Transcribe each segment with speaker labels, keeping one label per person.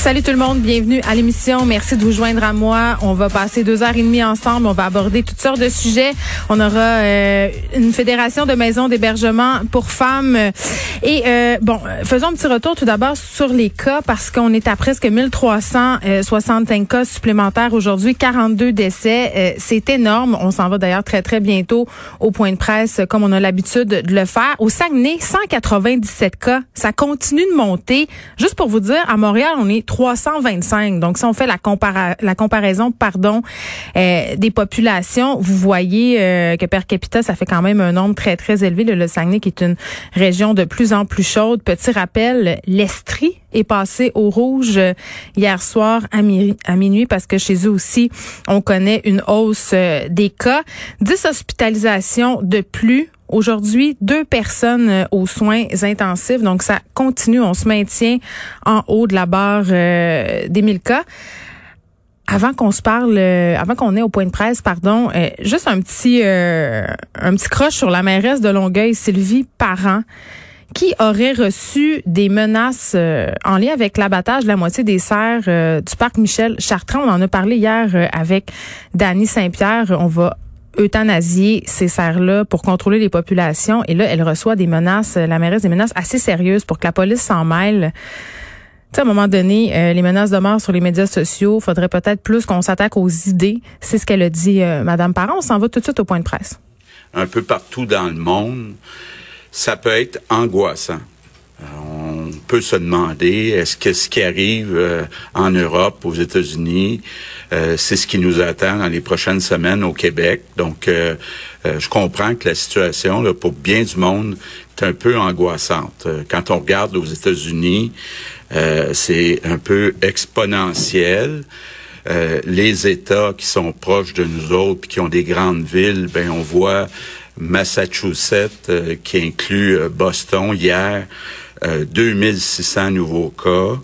Speaker 1: Salut tout le monde, bienvenue à l'émission. Merci de vous joindre à moi. On va passer deux heures et demie ensemble. On va aborder toutes sortes de sujets. On aura euh, une fédération de maisons d'hébergement pour femmes. Et euh, bon, faisons un petit retour tout d'abord sur les cas parce qu'on est à presque 1365 cas supplémentaires aujourd'hui, 42 décès. Euh, c'est énorme. On s'en va d'ailleurs très très bientôt au point de presse comme on a l'habitude de le faire. Au Saguenay, 197 cas. Ça continue de monter. Juste pour vous dire, à Montréal, on est 325. Donc, si on fait la, comparaison, pardon, euh, des populations, vous voyez euh, que per capita, ça fait quand même un nombre très, très élevé. Le, Saguenay, qui est une région de plus en plus chaude. Petit rappel, l'Estrie est passé au rouge euh, hier soir à, à, minuit parce que chez eux aussi, on connaît une hausse des cas. 10 hospitalisations de plus Aujourd'hui, deux personnes euh, aux soins intensifs. Donc, ça continue. On se maintient en haut de la barre euh, des 1000 cas. Avant qu'on se parle, euh, avant qu'on ait au point de presse, pardon, juste un petit un petit croche sur la mairesse de Longueuil, Sylvie Parent, qui aurait reçu des menaces en lien avec l'abattage de la moitié des serres du parc Michel Chartrand. On en a parlé hier avec Dany Saint-Pierre. On va euthanasier ces serres-là pour contrôler les populations. Et là, elle reçoit des menaces, la mairesse des menaces assez sérieuses pour que la police s'en mêle. Tu sais, à un moment donné, euh, les menaces de mort sur les médias sociaux, faudrait peut-être plus qu'on s'attaque aux idées. C'est ce qu'elle a dit, euh, Madame Parent. On s'en va tout de suite au point de presse.
Speaker 2: Un peu partout dans le monde, ça peut être angoissant. Euh, peut se demander, est-ce que ce qui arrive euh, en Europe, aux États-Unis, euh, c'est ce qui nous attend dans les prochaines semaines au Québec. Donc, je comprends que la situation, là, pour bien du monde, est un peu angoissante. quand on regarde aux États-Unis, c'est un peu exponentiel. les États qui sont proches de nous autres, puis qui ont des grandes villes, ben on voit Massachusetts, qui inclut Boston hier, 2600 euh, nouveaux cas.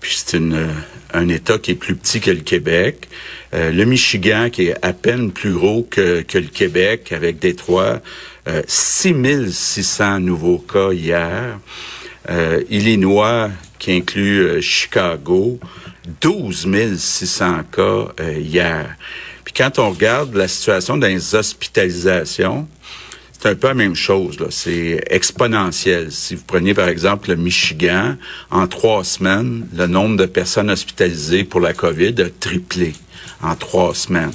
Speaker 2: Puis c'est euh, un État qui est plus petit que le Québec. Euh, le Michigan, qui est à peine plus gros que, que le Québec, avec Détroit, euh, 6600 nouveaux cas hier. Illinois, qui inclut Chicago, 12 600 cas hier. Puis quand on regarde la situation dans les hospitalisations, c'est un peu la même chose. C'est exponentiel. Si vous preniez par exemple le Michigan, en trois semaines, le nombre de personnes hospitalisées pour la COVID a triplé en trois semaines.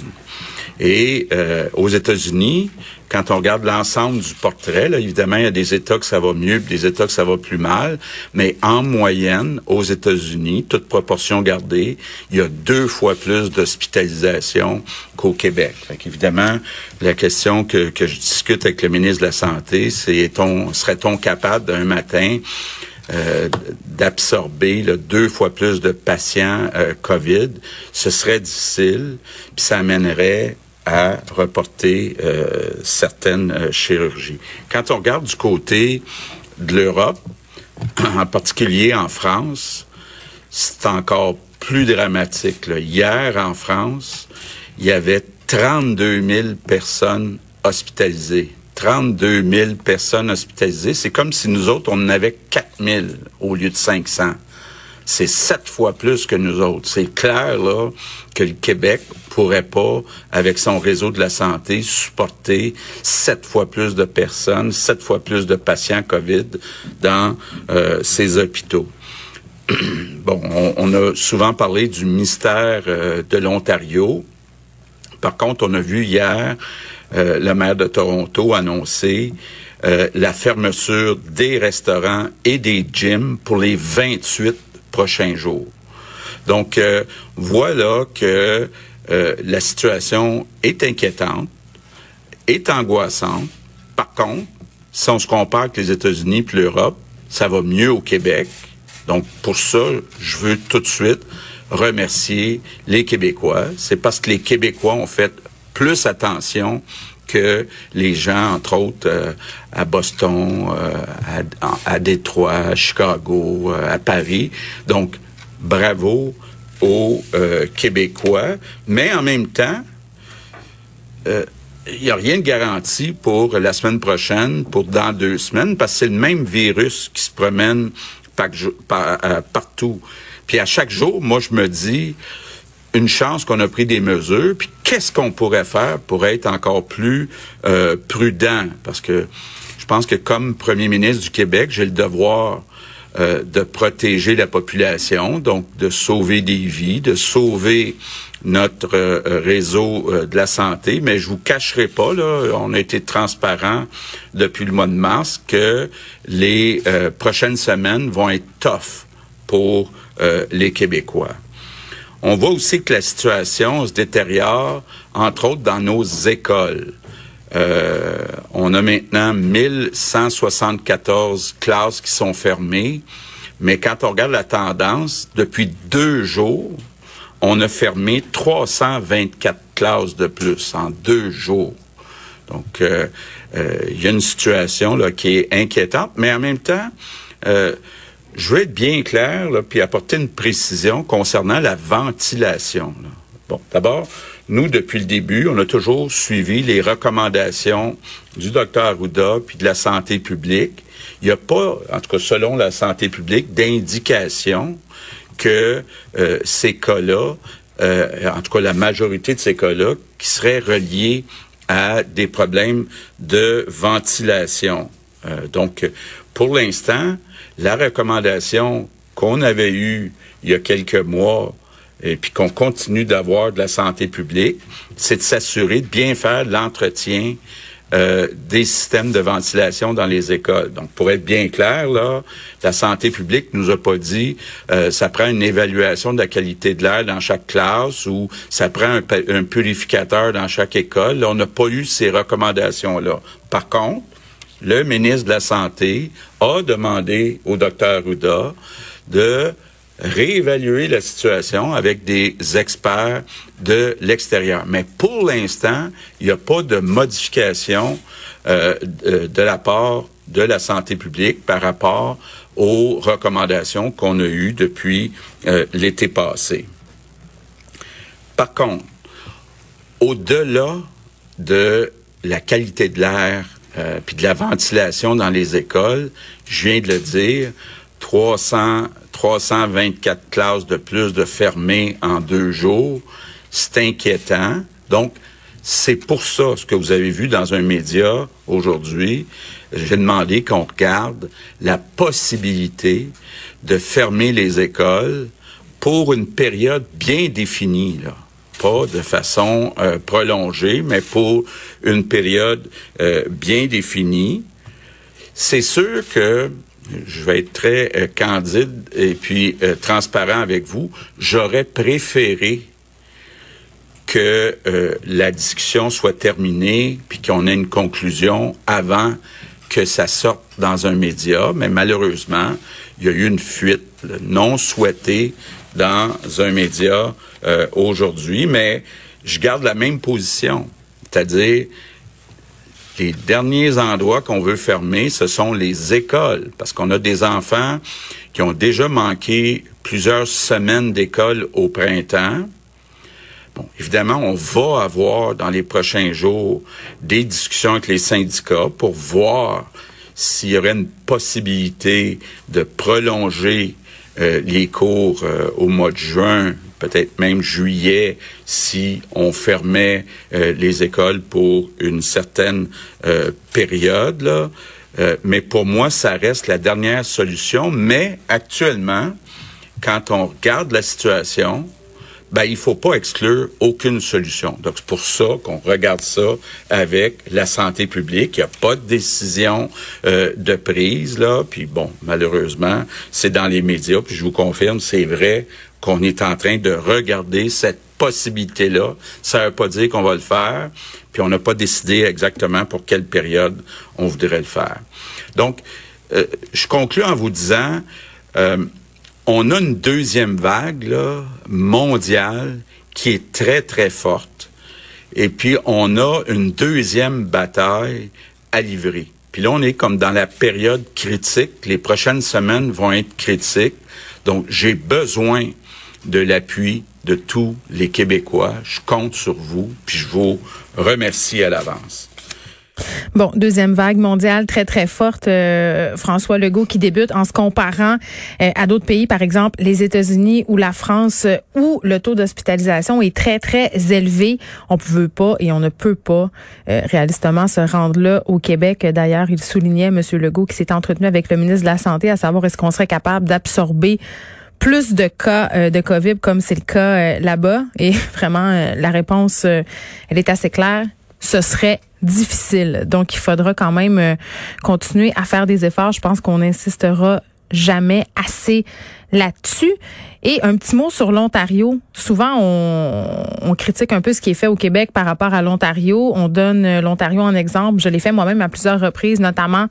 Speaker 2: Et euh, aux États-Unis, quand on regarde l'ensemble du portrait, là, évidemment, il y a des États que ça va mieux, des États que ça va plus mal, mais en moyenne, aux États-Unis, toute proportion gardée, il y a deux fois plus d'hospitalisation qu'au Québec. Fait évidemment, la question que, que je discute avec le ministre de la Santé, c'est serait-on capable d'un matin euh, d'absorber deux fois plus de patients euh, COVID, ce serait difficile, puis ça amènerait à reporter euh, certaines euh, chirurgies. Quand on regarde du côté de l'Europe, en particulier en France, c'est encore plus dramatique. Hier, en France, il y avait 32 000 personnes hospitalisées. 32 000 personnes hospitalisées. C'est comme si nous autres, on en avait 4 000 au lieu de 500 c'est sept fois plus que nous autres. C'est clair, là, que le Québec pourrait pas, avec son réseau de la santé, supporter sept fois plus de personnes, sept fois plus de patients COVID dans euh, ses hôpitaux. bon, on, a souvent parlé du mystère euh, de l'Ontario. Par contre, on a vu hier euh, le maire de Toronto annoncer la fermeture des restaurants et des gyms pour les 28 Donc, euh, voilà que euh, la situation est inquiétante, est angoissante. Par contre, si on se compare avec les États-Unis puis l'Europe, ça va mieux au Québec. Donc, pour ça, je veux tout de suite remercier les Québécois. C'est parce que les Québécois ont fait plus attention que les gens, entre autres, euh, à Boston, euh, à, à, Détroit, à Chicago, euh, à Paris. Donc, bravo. aux Québécois, mais en même temps, il n'y a rien de garanti pour la semaine prochaine, pour dans deux semaines, parce que c'est le même virus qui se promène partout. Puis à chaque jour, moi, je me dis, une chance qu'on a pris des mesures, puis qu'est-ce qu'on pourrait faire pour être encore plus euh, prudent? Parce que je pense que comme premier ministre du Québec, j'ai le devoir euh, de protéger la population, donc de sauver des vies, de sauver notre euh, réseau euh, de la santé, mais je vous cacherai pas là, on a été transparent depuis le mois de mars que les prochaines semaines vont être tough pour les Québécois. On voit aussi que la situation se détériore, entre autres dans nos écoles. Euh, on a maintenant 1174 classes qui sont fermées, mais quand on regarde la tendance, depuis deux jours, on a fermé 324 classes de plus en deux jours. Donc, euh, euh, il y a une situation là qui est inquiétante, mais en même temps, je veux être bien clair, là, puis apporter une précision concernant la ventilation. Bon, d'abord, nous, depuis le début, on a toujours suivi les recommandations du docteur Arruda puis de la santé publique. Il n'y a pas, en tout cas selon la santé publique, d'indication que euh, ces cas-là, euh, en tout cas la majorité de ces cas-là, qui seraient reliés à des problèmes de ventilation. Euh, donc, pour l'instant, la recommandation qu'on avait eue il y a quelques mois et puis qu'on continue d'avoir de la santé publique, c'est de s'assurer de bien faire l'entretien euh, des systèmes de ventilation dans les écoles. Donc, pour être bien clair, là, la santé publique nous a pas dit euh, ça prend une évaluation de la qualité de l'air dans chaque classe ou ça prend un, purificateur dans chaque école. on n'a pas eu ces recommandations-là. Par contre, le ministre de la Santé a demandé au docteur Ruda de réévaluer la situation avec des experts de l'extérieur. Mais pour l'instant, il n'y a pas de modification euh, de, la part de la santé publique par rapport aux recommandations qu'on a eues depuis euh, l'été passé. Par contre, au-delà de la qualité de l'air euh, puis de la ventilation dans les écoles, je viens de le dire, 300 324 classes de plus de fermées en deux jours. C'est inquiétant. Donc, c'est pour ça, ce que vous avez vu dans un média aujourd'hui, j'ai demandé qu'on regarde la possibilité de fermer les écoles pour une période bien définie, là. Pas de façon euh, prolongée, mais pour une période euh, bien définie. C'est sûr que je vais être très euh, candide et puis transparent avec vous. J'aurais préféré que la discussion soit terminée puis qu'on ait une conclusion avant que ça sorte dans un média, mais malheureusement, il y a eu une fuite non souhaitée dans un média aujourd'hui, mais je garde la même position, c'est-à-dire les derniers endroits qu'on veut fermer, ce sont les écoles, parce qu'on a des enfants qui ont déjà manqué plusieurs semaines d'école au printemps. Bon, évidemment, on va avoir dans les prochains jours des discussions avec les syndicats pour voir s'il y aurait une possibilité de prolonger euh, les cours euh, au mois de juin peut-être même juillet, si on fermait euh, les écoles pour une certaine euh, période. Euh, mais pour moi, ça reste la dernière solution. Mais actuellement, quand on regarde la situation, ben, il faut pas exclure aucune solution. Donc, c'est pour ça qu'on regarde ça avec la santé publique. Il n'y a pas de décision de prise, là. Puis bon, malheureusement, c'est dans les médias. Puis je vous confirme, c'est vrai qu'on est en train de regarder cette possibilité-là. Ça ne veut pas dire qu'on va le faire, puis on n'a pas décidé exactement pour quelle période on voudrait le faire. Donc, euh, je conclue en vous disant, euh, on a une deuxième vague là, mondiale qui est très, très forte. Et puis, on a une deuxième bataille à livrer. Puis là, on est comme dans la période critique. Les prochaines semaines vont être critiques. Donc, j'ai besoin de l'appui de tous les Québécois. Je compte sur vous, puis je vous remercie à l'avance.
Speaker 1: Bon, deuxième vague mondiale très, très forte. Euh, François Legault qui débute en se comparant euh, à d'autres pays, par exemple les États-Unis ou la France, euh, où le taux d'hospitalisation est très, très élevé. On ne veut pas et on ne peut pas réalistement se rendre là au Québec. D'ailleurs, il soulignait, M. Legault, qui s'est entretenu avec le ministre de la Santé à savoir est-ce qu'on serait capable d'absorber plus de cas de COVID comme c'est le cas là-bas. Et vraiment, la réponse, elle est assez claire. Ce serait difficile. Donc, il faudra quand même euh, continuer à faire des efforts. Je pense qu'on insistera jamais assez là-dessus. Et un petit mot sur l'Ontario. Souvent, on, critique un peu ce qui est fait au Québec par rapport à l'Ontario. On donne euh, l'Ontario en exemple. Je l'ai fait moi-même à plusieurs reprises, notamment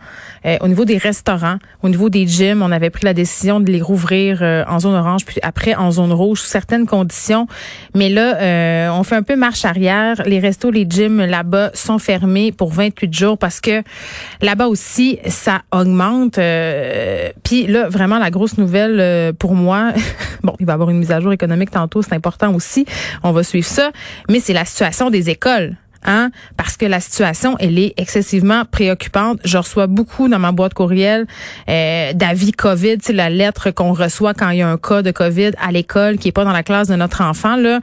Speaker 1: euh, au niveau des restaurants, au niveau des gyms. On avait pris la décision de les rouvrir euh, en zone orange, puis après en zone rouge, sous certaines conditions. Mais là, on fait un peu marche arrière. Les restos, les gyms là-bas sont fermés pour 28 jours parce que là-bas aussi, ça augmente. puis là, vraiment, la grosse nouvelle pour moi, bon, il va y avoir une mise à jour économique tantôt, c'est important aussi. On va suivre ça. Mais c'est la situation des écoles. Hein, parce que la situation, elle est excessivement préoccupante. Je reçois beaucoup dans ma boîte courriel euh, d'avis COVID, c'est la lettre qu'on reçoit quand il y a un cas de COVID à l'école qui est pas dans la classe de notre enfant. Là,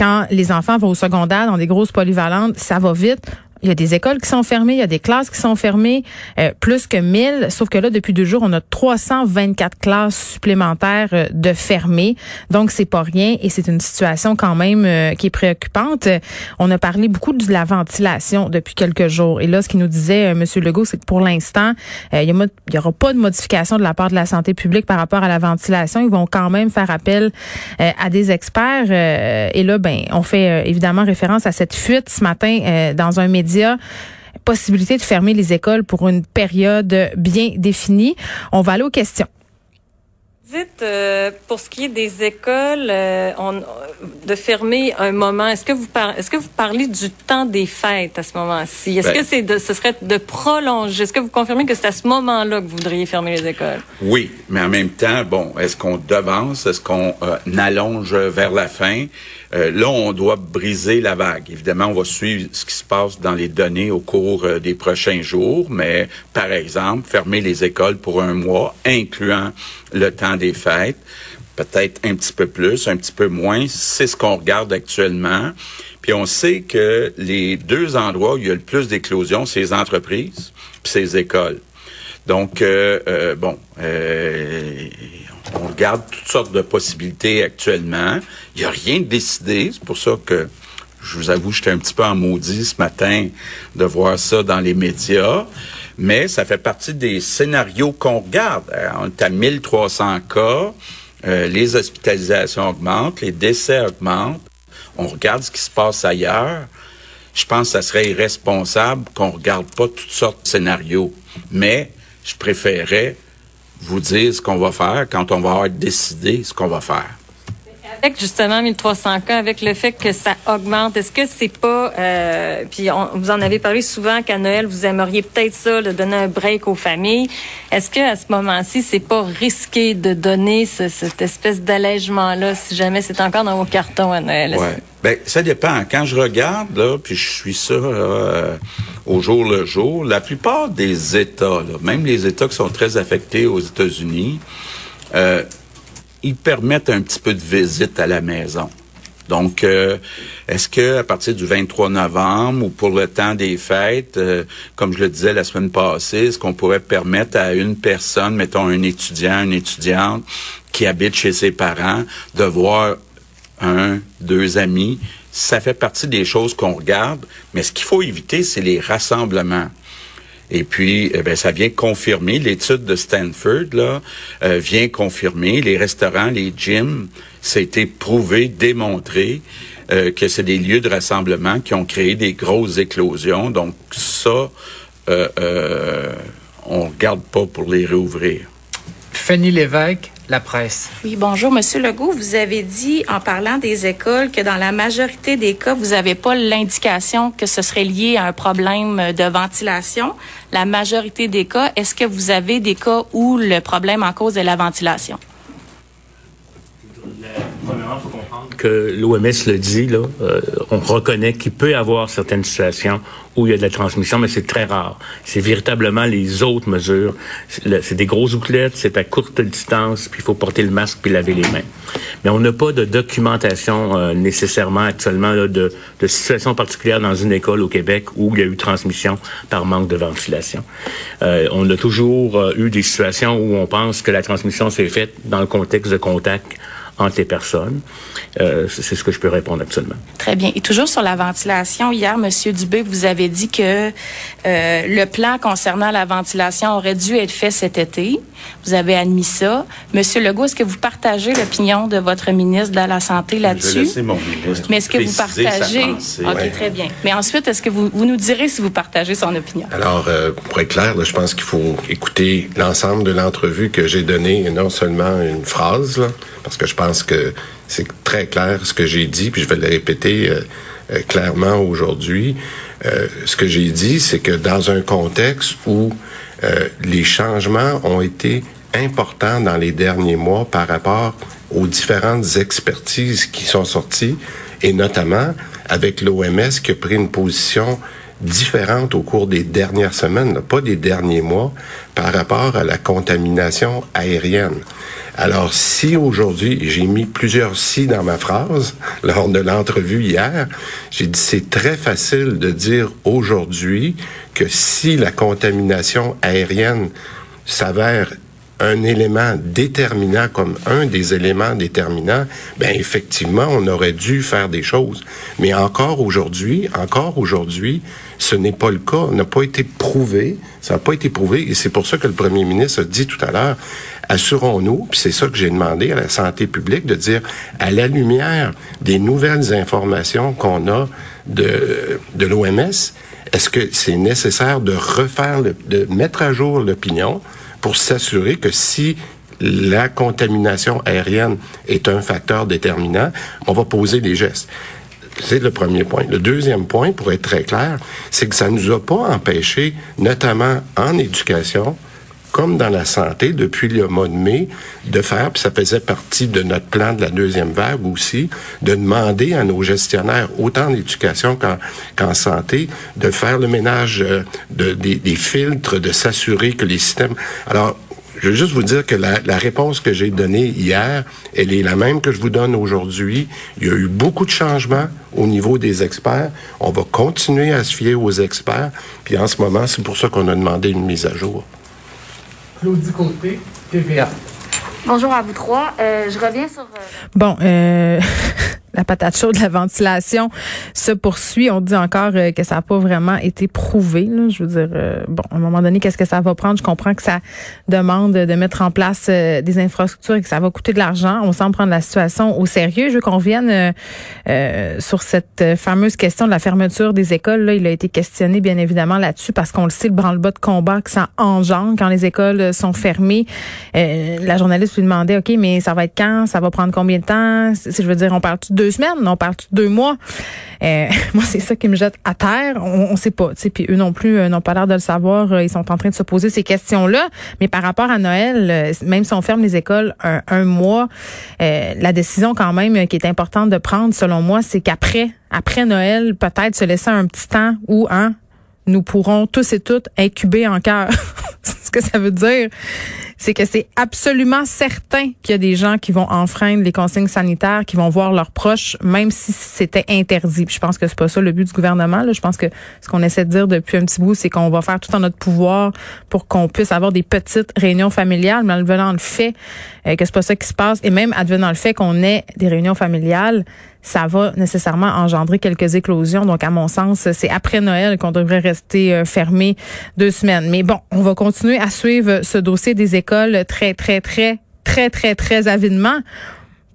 Speaker 1: quand les enfants vont au secondaire dans des grosses polyvalentes, ça va vite. Il y a des écoles qui sont fermées, il y a des classes qui sont fermées, euh, plus que 1000. Sauf que là, depuis deux jours, on a 324 classes supplémentaires euh, de fermées. Donc, c'est pas rien et c'est une situation quand même euh, qui est préoccupante. On a parlé beaucoup de la ventilation depuis quelques jours. Et là, ce qu'il nous disait M. Legault, c'est que pour l'instant, il y, aura pas de modification de la part de la santé publique par rapport à la ventilation. Ils vont quand même faire appel à des experts. et là, ben, on fait évidemment référence à cette fuite ce matin dans un média possibilité de fermer les écoles pour une période bien définie. On va aller aux questions.
Speaker 3: Dites, euh, pour ce qui est des écoles, euh, on, de fermer un moment, est-ce que vous est-ce que vous parlez du temps des fêtes à ce moment-ci? Est-ce que c'est de, ce serait de prolonger? Est-ce que vous confirmez que c'est à ce moment-là que vous voudriez fermer les écoles?
Speaker 2: Oui, mais en même temps, bon, est-ce qu'on devance? Est-ce qu'on euh, allonge vers la fin? Là, on doit briser la vague. Évidemment, on va suivre ce qui se passe dans les données au cours des prochains jours, mais par exemple, fermer les écoles pour un mois, incluant le temps des fêtes, peut-être un petit peu plus, un petit peu moins. C'est ce qu'on regarde actuellement. Puis on sait que les deux endroits où il y a le plus d'éclosions, c'est les entreprises puis c'est les écoles. Donc, euh, euh, bon, euh, on regarde toutes sortes de possibilités actuellement. Il n'y a rien de décidé. C'est pour ça que je vous avoue, j'étais un petit peu en maudit ce matin de voir ça dans les médias mais ça fait partie des scénarios qu'on regarde. Euh, on est à 1300 cas, euh, les hospitalisations augmentent, les décès augmentent, on regarde ce qui se passe ailleurs. Je pense que ça serait irresponsable qu'on regarde pas toutes sortes de scénarios. Mais je préférerais vous dire ce qu'on va faire quand on va avoir décidé ce qu'on va faire
Speaker 3: avec justement 1300 cas, avec le fait que ça augmente, est-ce que c'est pas, euh, puis on, vous en avez parlé souvent qu'à Noël, vous aimeriez peut-être ça, de donner un break aux familles. Est-ce que à ce moment-ci, c'est pas risqué de donner ce, cette espèce d'allègement-là, si jamais c'est encore dans vos cartons à Noël?
Speaker 2: Ouais. Ben, ça dépend. Quand je regarde, puis je suis ça euh, au jour le jour, la plupart des États, même les États qui sont très affectés aux États-Unis, euh, ils permettent un petit peu de visite à la maison. Donc, euh, est-ce que à partir du 23 novembre ou pour le temps des fêtes, euh, comme je le disais la semaine passée, est-ce qu'on pourrait permettre à une personne, mettons un étudiant, une étudiante qui habite chez ses parents, de voir un, deux amis? Ça fait partie des choses qu'on regarde, mais ce qu'il faut éviter, c'est les rassemblements. Et puis, eh ben, ça vient confirmer, l'étude de Stanford là, euh, vient confirmer, les restaurants, les gyms, été prouvé, démontré euh, que c'est des lieux de rassemblement qui ont créé des grosses éclosions. Donc ça, euh, euh, on ne regarde pas pour les réouvrir.
Speaker 4: Fanny Lévesque,
Speaker 5: Oui, bonjour, Monsieur Legault. Vous avez dit, en parlant des écoles, que dans la majorité des cas, vous n'avez pas l'indication que ce serait lié à un problème de ventilation. La majorité des cas, est-ce que vous avez des cas où le problème en cause est la ventilation?
Speaker 6: Que l'OMS le dit, là, euh, on reconnaît qu'il peut y avoir certaines situations où il y a de la transmission, mais c'est très rare. C'est véritablement les autres mesures. C'est des grosses outlets, c'est à courte distance, puis il faut porter le masque puis laver les mains. Mais on n'a pas de documentation euh, nécessairement actuellement là, de, de situation particulière dans une école au Québec où il y a eu transmission par manque de ventilation. Euh, on a toujours euh, eu des situations où on pense que la transmission s'est faite dans le contexte de contact entre les personnes. Euh, c'est ce que je peux répondre actuellement.
Speaker 5: Très bien. Et toujours sur la ventilation, hier, Monsieur Dubé, vous avez dit que euh, le plan concernant la ventilation aurait dû être fait cet été. Vous avez admis ça. Monsieur Legault, est-ce que vous partagez l'opinion de votre ministre de la Santé là-dessus?
Speaker 2: Je mon ministre.
Speaker 5: Mais est-ce que vous partagez? OK, très bien. Mais ensuite, est-ce que vous, vous nous direz si vous partagez son opinion?
Speaker 7: Alors, euh, pour être clair, là, je pense qu'il faut écouter l'ensemble de l'entrevue que j'ai donnée, et non seulement une phrase, là, parce que je pense que c'est très clair ce que j'ai dit, puis je vais le répéter euh, euh, clairement aujourd'hui. Euh, ce que j'ai dit, c'est que dans un contexte où les changements ont été importants dans les derniers mois par rapport aux différentes expertises qui sont sorties, et notamment avec l'OMS qui a pris une position différente au cours des dernières semaines, pas des derniers mois, par rapport à la contamination aérienne. Alors, si aujourd'hui, j'ai mis plusieurs si dans ma phrase lors de l'entrevue hier, j'ai dit c'est très facile de dire aujourd'hui que si la contamination aérienne s'avère un élément déterminant comme un des éléments déterminants, ben effectivement, on aurait dû faire des choses. Mais encore aujourd'hui, encore aujourd'hui, ce n'est pas le cas. n'a pas été prouvé. Ça n'a pas été prouvé. Et c'est pour ça que le premier ministre a dit tout à l'heure, assurons-nous, puis c'est ça que j'ai demandé à la santé publique, de dire, à la lumière des nouvelles informations qu'on a de, de l'OMS, est-ce que c'est nécessaire de refaire, de mettre à jour l'opinion pour s'assurer que si la contamination aérienne est un facteur déterminant, on va poser des gestes. C'est le premier point. Le deuxième point, pour être très clair, c'est que ça ne nous a pas empêché, notamment en éducation, comme dans la santé, depuis le mois de mai, de faire, puis ça faisait partie de notre plan de la deuxième vague aussi, de demander à nos gestionnaires, autant en éducation qu'en santé, de faire le ménage euh, de, des, filtres, de s'assurer que les systèmes... Alors, je veux juste vous dire que la réponse que j'ai donnée hier, elle est la même que je vous donne aujourd'hui. Il y a eu beaucoup de changements au niveau des experts. On va continuer à se fier aux experts. Puis en ce moment, c'est pour ça qu'on a demandé une mise à jour.
Speaker 4: Claudie Côté, TVA.
Speaker 8: Bonjour à vous trois. Euh, je reviens sur. Euh...
Speaker 1: Bon, euh, la patate chaude de la ventilation se poursuit. On dit encore euh, que ça n'a pas vraiment été prouvé. Là. Je veux dire, euh, bon, à un moment donné, qu'est-ce que ça va prendre? Je comprends que ça demande de mettre en place euh, des infrastructures et que ça va coûter de l'argent. On semble prendre la situation au sérieux. Je veux qu'on revienne sur cette fameuse question de la fermeture des écoles. Là, il a été questionné, bien évidemment, là-dessus parce qu'on le sait, le branle-bas de combat que ça engendre quand les écoles sont fermées. la journaliste lui demandait, OK, mais ça va être quand? Ça va prendre combien de temps? Si je veux dire, on parle deux semaines, on parle de deux mois? Euh, moi, c'est ça qui me jette à terre. On, ne sait pas. Puis eux non plus euh, n'ont pas l'air de le savoir. Euh, ils sont en train de se poser ces questions-là. Mais par rapport à Noël, même si on ferme les écoles un, mois, la décision quand même qui est importante de prendre, selon moi, c'est qu'après, après Noël, peut-être se laisser un petit temps où, hein, nous pourrons tous et toutes incuber en cœur. ce que ça veut dire, c'est que c'est absolument certain qu'il y a des gens qui vont enfreindre les consignes sanitaires, qui vont voir leurs proches, même si c'était interdit. je pense que c'est pas ça le but du gouvernement. Là. Je pense que ce qu'on essaie de dire depuis un petit bout, c'est qu'on va faire tout en notre pouvoir pour qu'on puisse avoir des petites réunions familiales, mais advenant le fait euh, que c'est pas ça qui se passe, et même advenant le fait qu'on ait des réunions familiales, ça va nécessairement engendrer quelques éclosions. Donc, à mon sens, c'est après Noël qu'on devrait rester euh, fermé deux semaines. Mais bon, on va continuer à suivre ce dossier des écoles très, très, très, très, très, très avidement.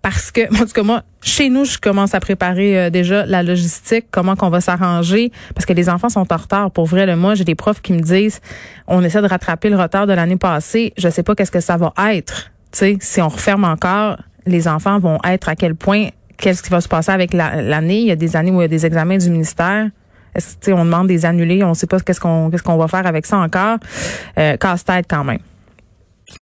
Speaker 1: Parce que, en tout cas, moi, chez nous, je commence à préparer euh, déjà la logistique, comment qu'on va s'arranger, parce que les enfants sont en retard. Pour vrai, le moi, j'ai des profs qui me disent, on essaie de rattraper le retard de l'année passée. Je sais pas qu'est-ce que ça va être. Tu sais, si on referme encore, les enfants vont être à quel point qu'est-ce qui va se passer avec l'année? il y a des années où il y a des examens du ministère. Est-ce, on demande des annulés, on ne sait pas qu'est-ce qu'on qu'est-ce qu'on va faire avec ça encore. Euh, casse-tête quand même.